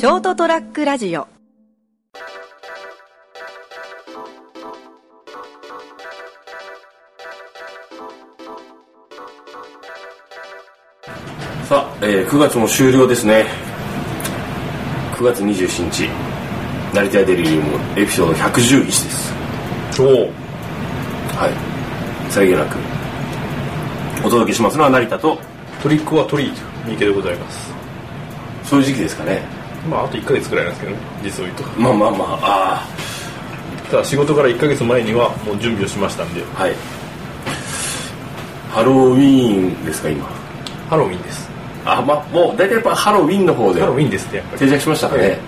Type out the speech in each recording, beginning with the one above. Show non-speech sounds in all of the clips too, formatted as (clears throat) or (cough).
ショートトラックラジオ。さあ、えー9月も終了ですね。9月27日成田屋デリリウムエピソード111です。おお。はい。さりげなくお届けしますのは成田とトリックはトリート三池でございます。そういう時期ですかねまああと1ヶ月くらいなんですけどね実を言うと。まあまあまああただ仕事から1ヶ月前にはもう準備をしましたんで。あはい。ハロウィーンですか今？ハロウィンです。あまあもう大体やっぱハロウィーンの方で。ハロウィンですってやっぱり。定着しましたかね、え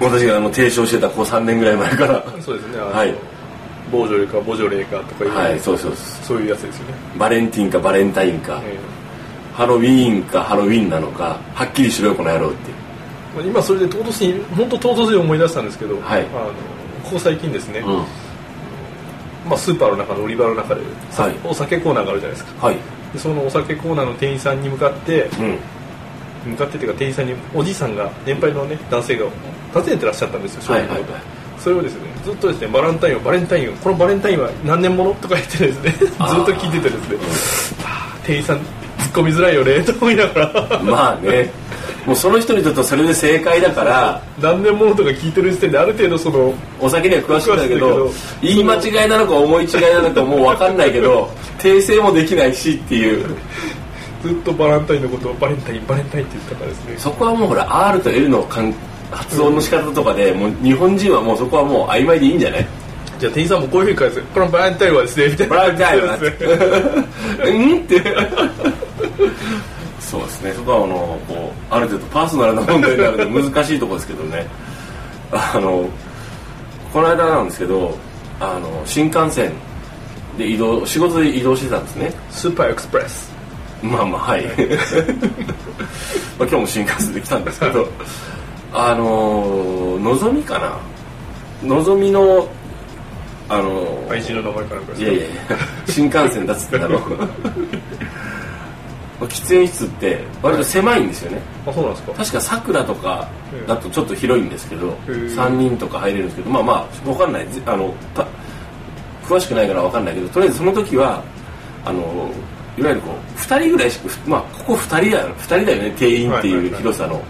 私があの提唱してたこう3年ぐらい前から。(laughs) そうですねはい。ボージョレかボジョレかとかいう、はいそうそうですそういうやつですよね、バレンティンかバレンタインか、えハロウィーンかハロウィンなのかはっきりしろよこの野郎って今それで唐突に本当唐突に思い出したんですけど、はい。あのここ最近ですね、うん。まあ、スーパーの中の売り場の中で、さはい。お酒コーナーがあるじゃないですか。はい。でそのお酒コーナーの店員さんに向かってうん。向かってっていうか店員さんにおじいさんが年配のね男性が訪ねてらっしゃったんですよ商品のこと、はい。はいはいそれをですねずっとですねバレンタインはバレンタインをこのバレンタインは何年ものとか言ってですねずっと聞いててですね、店員さん突っ込みづらいよねと思いながら。まあねもうその人にとってはそれで正解だから何年ものとか聞いてる時点である程度そのお酒には詳しいんだけど言い間違いなのか思い違いなのかもう分かんないけど訂正もできないしっていう。ずっとバレンタインのことをバレンタインバレンタインって言ったからですね。そこはもうほら R と L の関発音の仕方とかでもう日本人はもうそこはもう曖昧でいいんじゃない？じゃあ店員さんもこういうふうに返す。このバレンタインはですねみたいなバレンタインは。そうですねうんってそうですね。そこはあのこうある程度パーソナルな問題になるので難しいところですけどね。あのこの間なんですけどあの新幹線で移動仕事で移動してたんですね。スーパーエクスプレスまあまあはい。(laughs) まあ今日も新幹線で来たんですけどあののぞみかな？のぞみのあの配信の名前かなんかですかいやいやいや新幹線だっつってんだろ喫煙室って割と狭いんですよね。あそうなんですか。確かさくらとかだとちょっと広いんですけどへえ3人とか入れるんですけどまあまあ分かんない。ぜあのた詳しくないから分かんないけどとりあえずその時はあのいわゆるこう2人ぐらいしかまあここ2人だよ2人だよね定員っていう広さの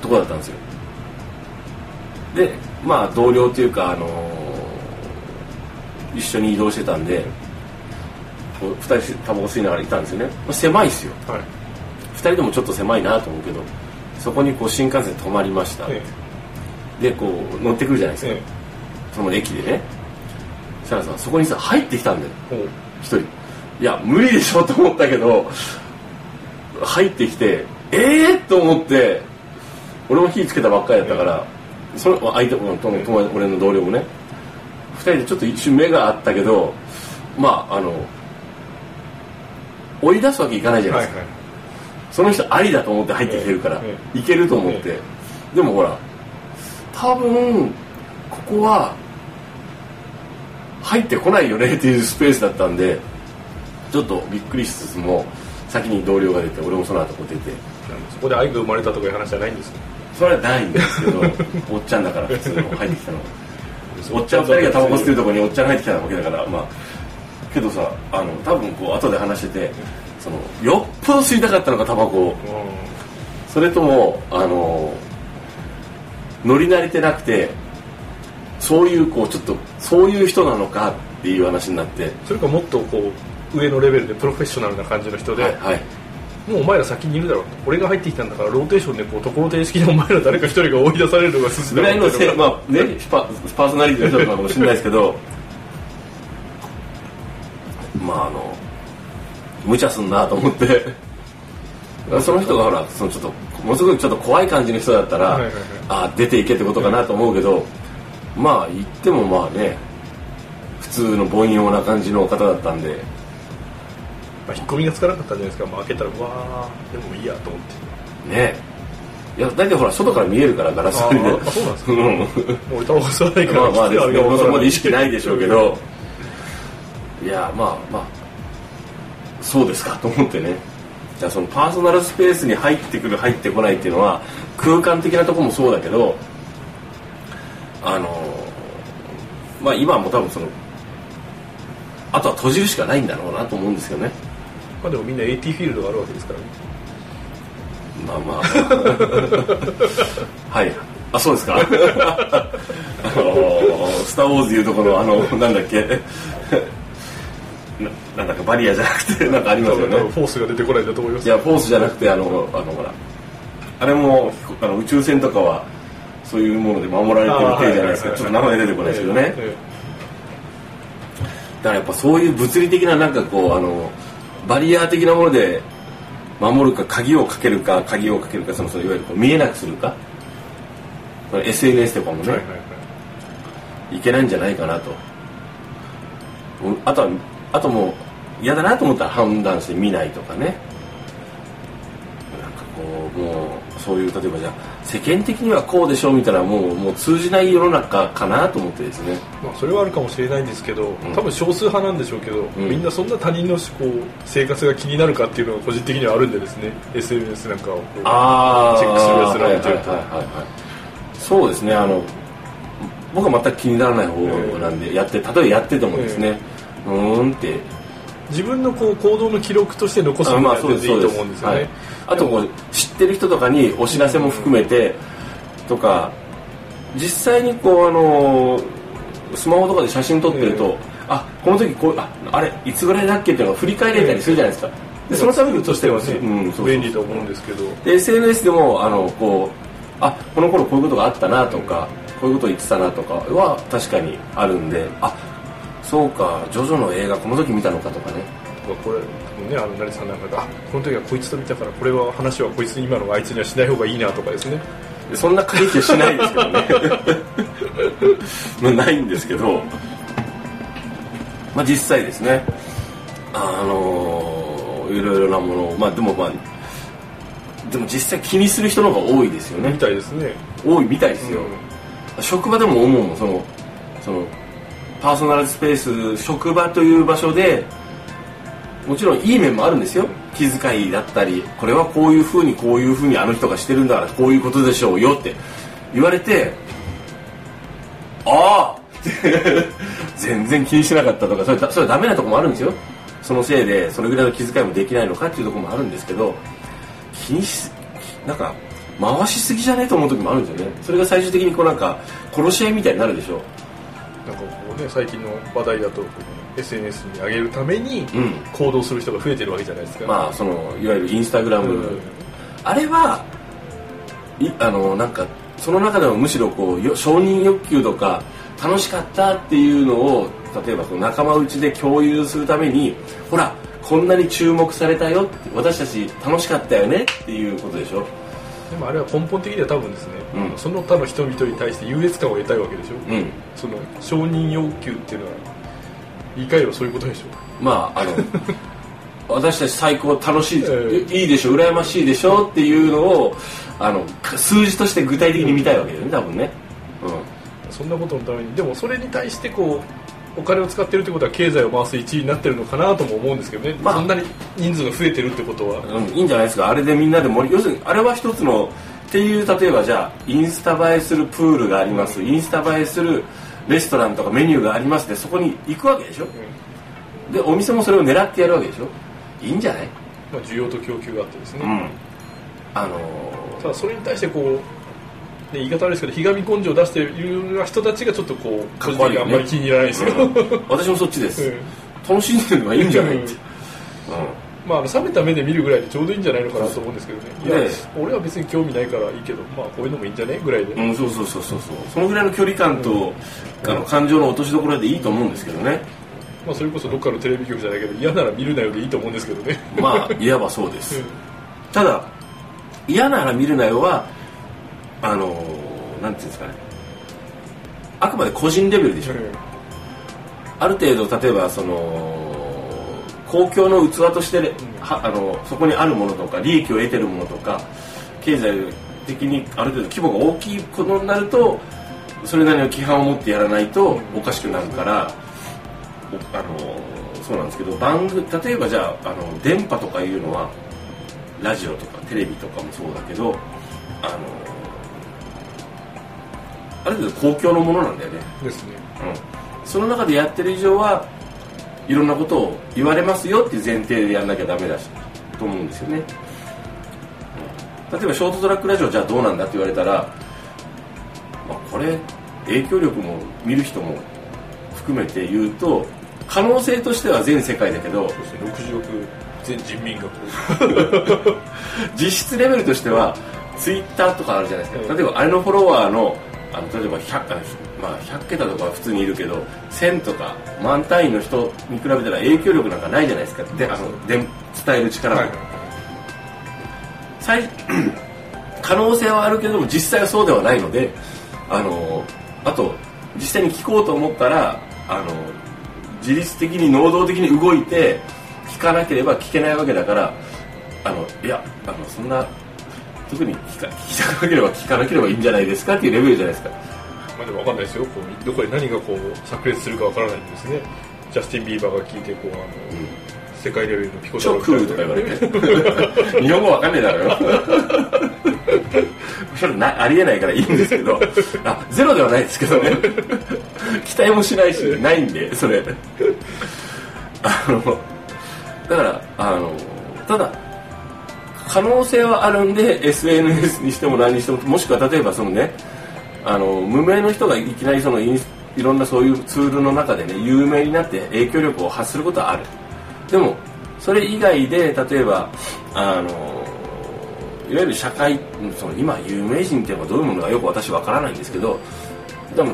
とこだったんですよ。でまあ同僚というかあの一緒に移動してたんでこう2人タバコ吸いながらいたんですよね、まあ、狭いですよ。はい。2人でもちょっと狭いなと思うけどそこにこう新幹線止まりました、えでこう乗ってくるじゃないですか、ええ。その駅でね。そしたらさそこにさ入ってきたんだよ。えおう。一人。いや無理でしょと思ったけど入ってきてええー、と思って俺も火つけたばっかりだったから、その相手の友達俺の同僚もね。2人でちょっと一瞬目があったけどまああの追い出すわけいかないじゃないですか、はいはい。その人ありだと思って入ってきてるから、えいけると思って、でもほら多分ここは入ってこないよねっていうスペースだったんでちょっとびっくりしつつも先に同僚が出て俺もその後こう出て。そこで愛が生まれたとかいう話じゃないんですか？それはないんですけど (laughs) おっちゃんだから普通の入ってきたの。おっちゃん2人がタバコ吸ってるところにおっちゃんが入ってきたわけだからまあけどさあの多分こう後で話しててそのよっぽど吸いたかったのかタバコを。うそれともあの乗り慣れてなくてそういうこうちょっとそういう人なのかっていう話になって。んそれかもっとこう上のレベルでプロフェッショナルな感じの人で、はいはい。もうお前ら先にいるだろうと。俺が入ってきたんだからローテーションでこうところ定式でお前ら誰か一人が追い出されるのが筋ぐらいのせまあねパパーソナリティの人かもしれないですけど無茶すんなと思って。その人がほらそのちょっとものすごいちょっと怖い感じの人だったら、はいはいはい。ああ出ていけってことかなと思うけど、まあ言ってもまあね普通の凡庸な感じの方だったんで。まあ、引っ込みがつかなかったんじゃないですか、まあ、開けたらうわーでもいいやと思って。ね。いや大体ほら外から見えるからガラス張りで。そうなんですか。うん。もう俺タバコ吸わないからまあまあですね、わそこまで意識ないでしょうけど、いや、まあまあ、そうですか。と思ってね。じゃあそのパーソナルスペースに入ってくる入ってこないっていうのは空間的なところもそうだけどあのまあ今も多分そのあとは閉じるしかないんだろうなと思うんですよね。まあでもみんな AT フィールドがあるわけですからね。まあまあ。(laughs) はい。あそうですか。(laughs) あのスター・ウォーズいうところあのなんだっけななんだかバリアじゃなくてなんかありますよね。フォースが出てこないんだと思います。いやフォースじゃなくてあのあのほら。あれもあの宇宙船とかはそういうもので守られてる体じゃないですか。ちょっと名前出てこないですけどね、ええだからやっぱそういう物理的ななんかこうあのバリアー的なもので守るか鍵をかけるか鍵をかけるかそのそのいわゆるこう見えなくするか。SNS とかもね、はいはいはい。いけないんじゃないかなと。うんあとはあともう嫌だなと思ったら判断して見ないとかね。なんかこうもうそういう例えばじゃあ世間的にはこうでしょうみたいなもうもう通じない世の中かなと思ってですね。まあ、それはあるかもしれないんですけど、多分少数派なんでしょうけど、ん。みんなそんな他人のこう生活が気になるかっていうのが個人的にはあるんでですね。SNS なんかをチェックするやつらを見てると。はいはいそうですね。あの僕は全く気にならない方なんで、やって例えばやっててもですね、うーんって。自分のこう行動の記録として残すのが全然いいと思うんですよね、はい、あとこう知ってる人とかにお知らせも含めてとか実際にこうあのスマホとかで写真撮ってると、あこの時こうああれいつぐらいだっけっていうのが振り返れたりするじゃないですか。でそのためにとしては、ねうん、そう便利と思うんですけど。で SNS でもあのこうあこの頃こういうことがあったなとかこういうこと言ってたなとかは確かにあるんであそうかジョジョの映画この時見たのかとかね。まあこれねあの成さんなんかあこの時はこいつと見たからこれは話はこいつに今のあいつにはしない方がいいなとかですね。でそんな回避はしないですけどね。ま (laughs) あないんですけど、まあ、実際ですね。あのいろいろなものをまあでもまあでも実際気にする人の方が多いですよね。みたいですね。多いみたいですよ、職場でも思うもんそのそのパーソナルスペース職場という場所でもちろんいい面もあるんですよ。気遣いだったりこれはこういうふうにこういうふうにあの人がしてるんだからこういうことでしょうよって言われてああ! (laughs) 全然気にしなかったとかそれそれダメなとこもあるんですよ。そのせいでそれぐらいの気遣いもできないのかっていうとこもあるんですけど気にしなんか回しすぎじゃね？えと思う時もあるんですよね。それが最終的にこうなんか殺し合いみたいになるでしょ。なんかね最近の話題だと SNS に上げるためにうん。行動する人が増えてるわけじゃないですか、まあそのいわゆるインスタグラム、うん。あれはいあのなんかその中でもむしろこうよ承認欲求とか楽しかったっていうのを例えばその仲間内で共有するためにほらこんなに注目されたよ私たち楽しかったよねっていうことでしょでもあれは根本的には多分ですね、うん。その他の人々に対して優越感を得たいわけでしょ、うん。その承認要求っていうのは言い換えればそういうことでしょ？まああの (laughs) 私たち最高楽しい、えいいでしょ？羨ましいでしょ？っていうのをあの数字として具体的に見たいわけだよね多分ね、うそんなことのために。でもそれに対してこうお金を使ってるってことは経済を回す一位になってるのかなとも思うんですけどね、まあ。そんなに人数が増えてるってことは、んうん、いいんじゃないですか。あれでみんなで盛り要するにあれは一つのっていう例えばじゃあインスタ映えするプールがあります、インスタ映えするレストランとかメニューがありますでそこに行くわけでしょ。でお店もそれを狙ってやるわけでしょ。いいんじゃない？まあ、需要と供給があってですね、うん。あのただそれに対してこう、ね、言い方ですけどひがみ根性を出しているような人たちがちょっとこう個人的にあんまり気に入らないですよ、うん。私もそっちです、楽しんでるのはいいんじゃないって、まあ、冷めた目で見るぐらいでちょうどいいんじゃないのかなと思うんですけどね。いや、ね俺は別に興味ないからいいけど、まあ、こういうのもいいんじゃね？ぐらいで、うん、そうそうそうそうそう。そのぐらいの距離感と、あの感情の落としどころでいいと思うんですけどね。まあ、それこそどっかのテレビ局じゃないけど嫌なら見るなよでいいと思うんですけどね。まあいわばそうです。ただ嫌なら見るなよはあのなんていうんですかね。あくまで個人レベルでしょ。ある程度例えばその公共の器として、はあのそこにあるものとか利益を得てるものとか経済的にある程度規模が大きいことになるとそれなりの規範を持ってやらないとおかしくなるから、おあのそうなんですけど番組例えばじゃああの電波とかいうのはラジオとかテレビとかもそうだけどあのある程度公共のものなんだよね、ですね。うん、その中でやってる以上はいろんなことを言われますよっていう前提でやんなきゃダメだしと思うんですよね、うん。例えばショートトラックラジオじゃあどうなんだって言われたら、まあ、これ影響力も見る人も含めて言うと可能性としては全世界だけどそうですね。60億全人民が (laughs) 実質レベルとしてはツイッターとかあるじゃないですか、うん。例えばあれのフォロワーのあの例えば 100, あまあ、100桁とかは普通にいるけど1000とか万単位の人に比べたら影響力なんかないじゃないですか。であので伝える力も、はい。最 (clears throat) 可能性はあるけども実際はそうではないのであのあと実際に聞こうと思ったらあの自律的に能動的に動いて聞かなければ聞けないわけだからあのいやあのそんな特に聞か聞きたくなければ聞かなければいいんじゃないですかっていうレベルじゃないですか。まあでも分かんないですよ。こうどこで何がこう炸裂するか分からないんですね。ジャスティン・ビーバーが聞いてこうあの、世界レベルのピコ太郎超クールとか言われて。日本語わかんねえだろ。よ (laughs) それなありえないからいいんですけど。あゼロではないですけどね。期待もしないしないんでそれ。あのだからあのただ可能性はあるんで SNS にしても何にしてももしくは例えばそのねあの無名の人がいきなりそのいろんなそういうツールの中でね有名になって影響力を発することはある。でもそれ以外で例えばあのいわゆる社会その今有名人っていうのはどういうものかよく私わからないんですけどでも、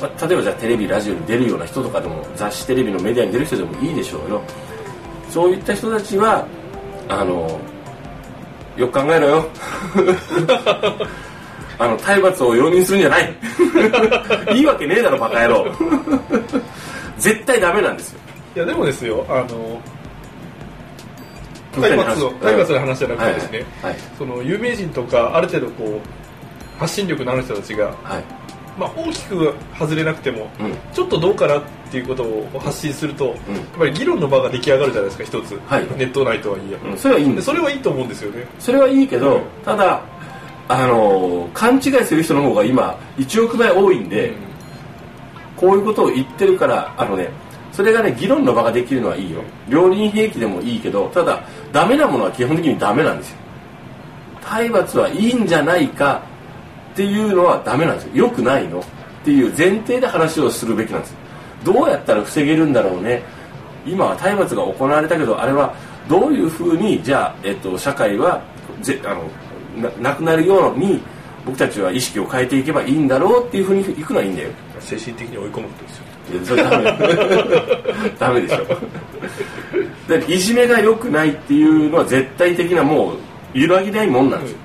ま例えばじゃあテレビラジオに出るような人とかでも雑誌テレビのメディアに出る人でもいいでしょうよ。そういった人たちはあのよく考えろよ。(laughs) あの体罰を容認するんじゃない。(laughs) いいわけねえだろバカ野郎。絶対ダメなんですよ。いやでもですよあの体罰の体罰の話じゃなくてですね、はい。はい。その有名人とかある程度こう発信力のある人たちが、はいまあ、大きく外れなくても、うん。ちょっとどうかなっていうことを発信すると、ん。やっぱり議論の場が出来上がるじゃないですか一つ、はい。ネット内とはいえ、うん。それはいいそれはいいと思うんですよね。それはいいけど、うん。ただあの勘違いする人の方が今1億倍多いんで、こういうことを言ってるからあのねそれがね議論の場ができるのはいいよ。両輪兵器でもいいけどただダメなものは基本的にダメなんですよ。体罰はいいんじゃないかっていうのはダメなんですよ。よくないのっていう前提で話をするべきなんです。どうやったら防げるんだろうね。今は体罰が行われたけどあれはどういうふうにじゃあ、えっと、社会はぜあのななくなるように僕たちは意識を変えていけばいいんだろうっていうふうにいくのはいいんだよ。精神的に追い込むことですよ。それダメ。(laughs) ダメでしょ。だっていじめが良くないっていうのは絶対的なもう揺らぎないもんなんですよ、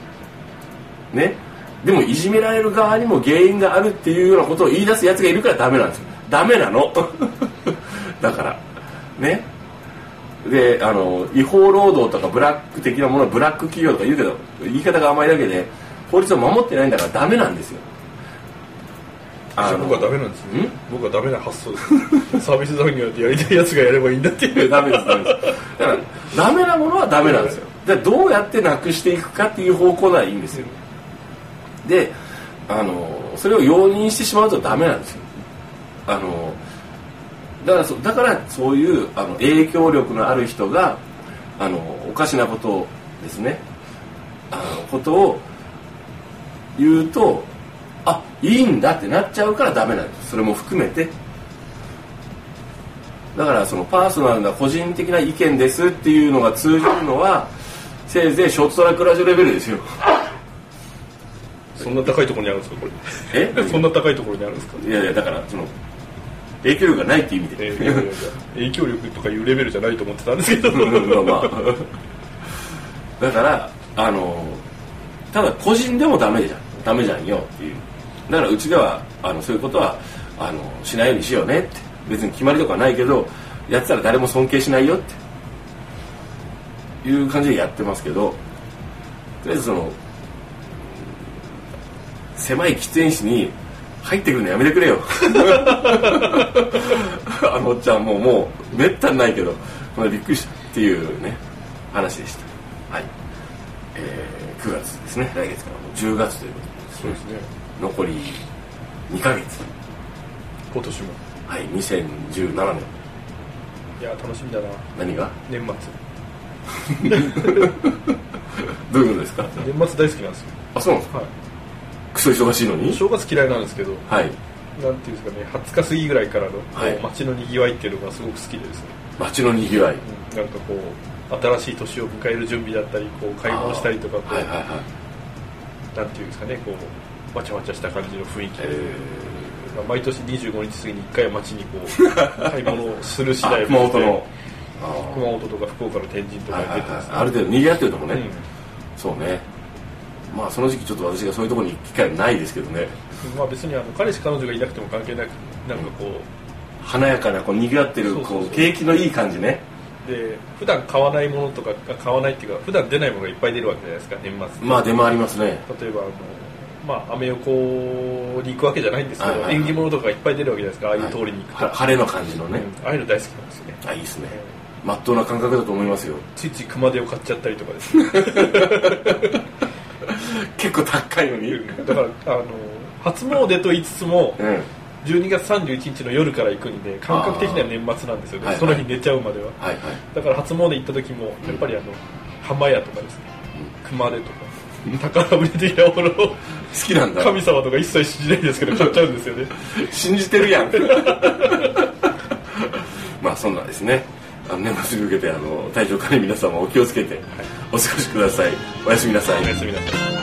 ね？でもいじめられる側にも原因があるっていうようなことを言い出すやつがいるからダメなんですよ。ダメなの。(laughs) だから。ね。であの違法労働とかブラック的なものはブラック企業とか言うけど言い方が甘いだけで法律を守ってないんだからダメなんですよ。じゃあ僕はダメなんですね。僕はダメな発想です。サービス残業でやりたいやつがやればいいんだっていう。ダメですダメです。だからダメなものはダメなんですよ。でどうやってなくしていくかっていう方向ならいいんですよであのそれを容認してしまうとダメなんですよ。あのだからそだからそういうあの影響力のある人があのおかしなことをですねあのことを言うとあいいんだってなっちゃうからダメなんです。それも含めて。だからそのパーソナルな個人的な意見ですっていうのが通じるのはせいぜいショートトラックラジオレベルですよ。そんな高いところにあるんですかこえ？れ (laughs) そんな高いところにあるんですか？いやいやだからその影響力がないっていう意味で、えー影響力とかいうレベルじゃないと思ってたんですけど。うんまあまあ。だからあのただ個人でもダメじゃん。ダメじゃんよっていう。だからうちではあのそういうことはあのしないようにしようねって。別に決まりとかはないけどやってたら誰も尊敬しないよって。いう感じでやってますけどとりあえずその狭い喫煙室に入ってくるのやめてくれよ。(laughs) あのおっちゃんもうもうめったにないけどこれびっくりしたっていうね話でした。はい、えー、9月ですね。来月から。もう10月ということで。そうですね。残り2ヶ月。今年も。はい2017年。いや楽しみだな。何が？年末。(laughs) どういうことですか？年末大好きなんですよ。あそうなんですか？はクソ忙しいのに？い正月嫌いなんですけどはい。なんていうんですかね20日過ぎぐらいからの、はい。街のにぎわいっていうのがすごく好きでですね、街のにぎわい。うん。なんかこう新しい年を迎える準備だったりこう買い物したりとかこう、はいはいはい。なんていうんですかねこうわちゃわちゃした感じの雰囲気。で、毎年25日過ぎに1回は街にこう (laughs) 買い物をする次第熊本の。で熊本とか福岡の天神とか出てます、はいある程度にぎわってるとこね、うん。そうねまあその時期ちょっと私がそういうところに行く機会ないですけどね。まあ別にあの彼氏彼女がいなくても関係なくなんかこう、華やかなこうにぎわってるこう景気のいい感じね。で普段買わないものとか買わないっていうか普段出ないものがいっぱい出るわけじゃないですか年末。まあ出回りますね。例えばあのまあアメ横に行くわけじゃないんですけど、はいはいはい。縁起物とかいっぱい出るわけじゃないですかああいう通りに。行くと、は晴れの感じのね、うん。ああいうの大好きなんですよね。あいいですね。まっとうな感覚だと思いますよ。ついつい熊手を買っちゃったりとかですね (laughs) 結構高いのにだからあの初詣と言いつつもうん。12月31日の夜から行くんで感覚的には年末なんですよね。はいはい。その日寝ちゃうまでは。はいはい。だから初詣行った時もやっぱりあの浜屋とかですね。熊手とか。宝船的なものを好きなんだ。神様とか一切信じないんですけど買っちゃうんですよね。(laughs) 信じてるやん。(laughs) まあそんなですね。あの年末に向けてあの体調管理皆様お気をつけてお過ごしください。おやすみなさい。おやすみなさい